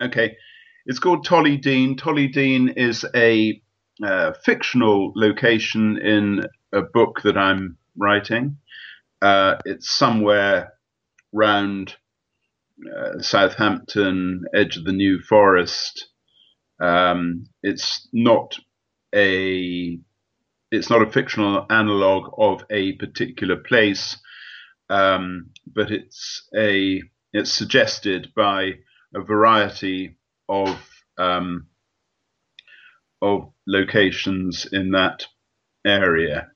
Okay, it's called Tolly Dean Tolly Dean is a uh, fictional location in a book that I'm writing. Uh, it's somewhere round uh, Southampton, edge of the New Forest. Um, it's not a it's not a fictional analog of a particular place, um, but it's a it's suggested by a variety of um, of locations in that area.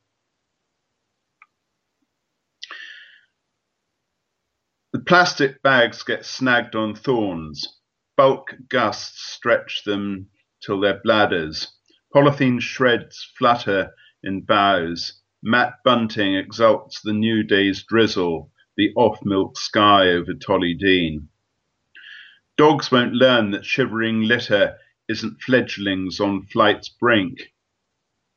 The plastic bags get snagged on thorns. Bulk gusts stretch them till their bladders. Polythene shreds flutter in boughs. Matte bunting exalts the new day's drizzle, the off-milk sky over Tolly Dogs won't learn that shivering litter isn't fledglings on flight's brink.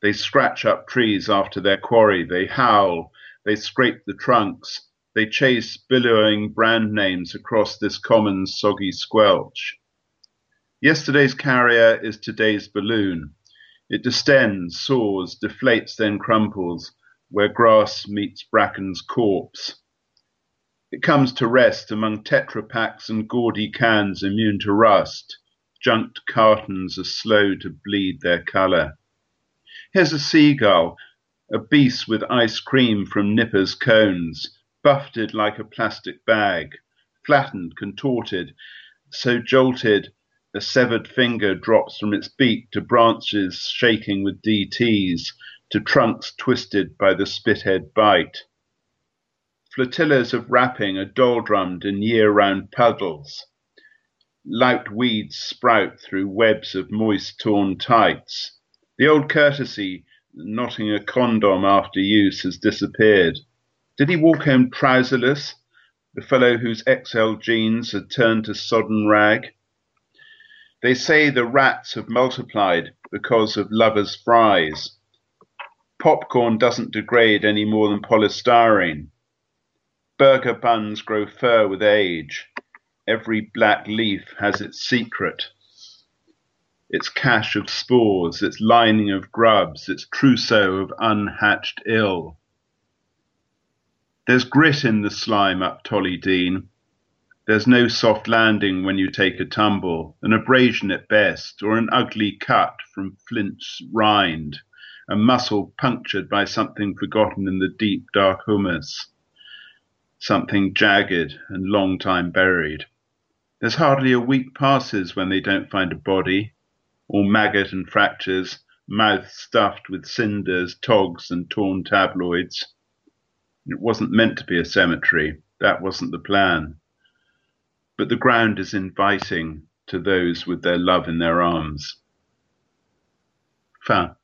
They scratch up trees after their quarry, they howl, they scrape the trunks, they chase billowing brand names across this common soggy squelch. Yesterday's carrier is today's balloon. It distends, soars, deflates, then crumples, where grass meets bracken's corpse. It comes to rest among Tetra Paks and gaudy cans immune to rust. Junked cartons are slow to bleed their colour. Here's a seagull, a beast with ice cream from Nipper's cones, buffeted like a plastic bag, flattened, contorted, so jolted a severed finger drops from its beak to branches shaking with DTs, to trunks twisted by the spithead bite. Flotillas of wrapping are doldrummed in year-round puddles. Lout weeds sprout through webs of moist torn tights. The old courtesy, knotting a condom after use, has disappeared. Did he walk home trouserless, the fellow whose XL jeans had turned to sodden rag? They say the rats have multiplied because of lovers' fries. Popcorn doesn't degrade any more than polystyrene. Burger buns grow fur with age. Every black leaf has its secret, its cache of spores, its lining of grubs, its trousseau of unhatched ill. There's grit in the slime up Tolly Dean, there's no soft landing when you take a tumble, an abrasion at best, or an ugly cut from flint's rind, a muscle punctured by something forgotten in the deep dark humus, something jagged and long time buried. There's hardly a week passes when they don't find a body, all maggot and fractures, mouth stuffed with cinders, togs, and torn tabloids. It wasn't meant to be a cemetery. That wasn't the plan but the ground is inviting to those with their love in their arms. Fin.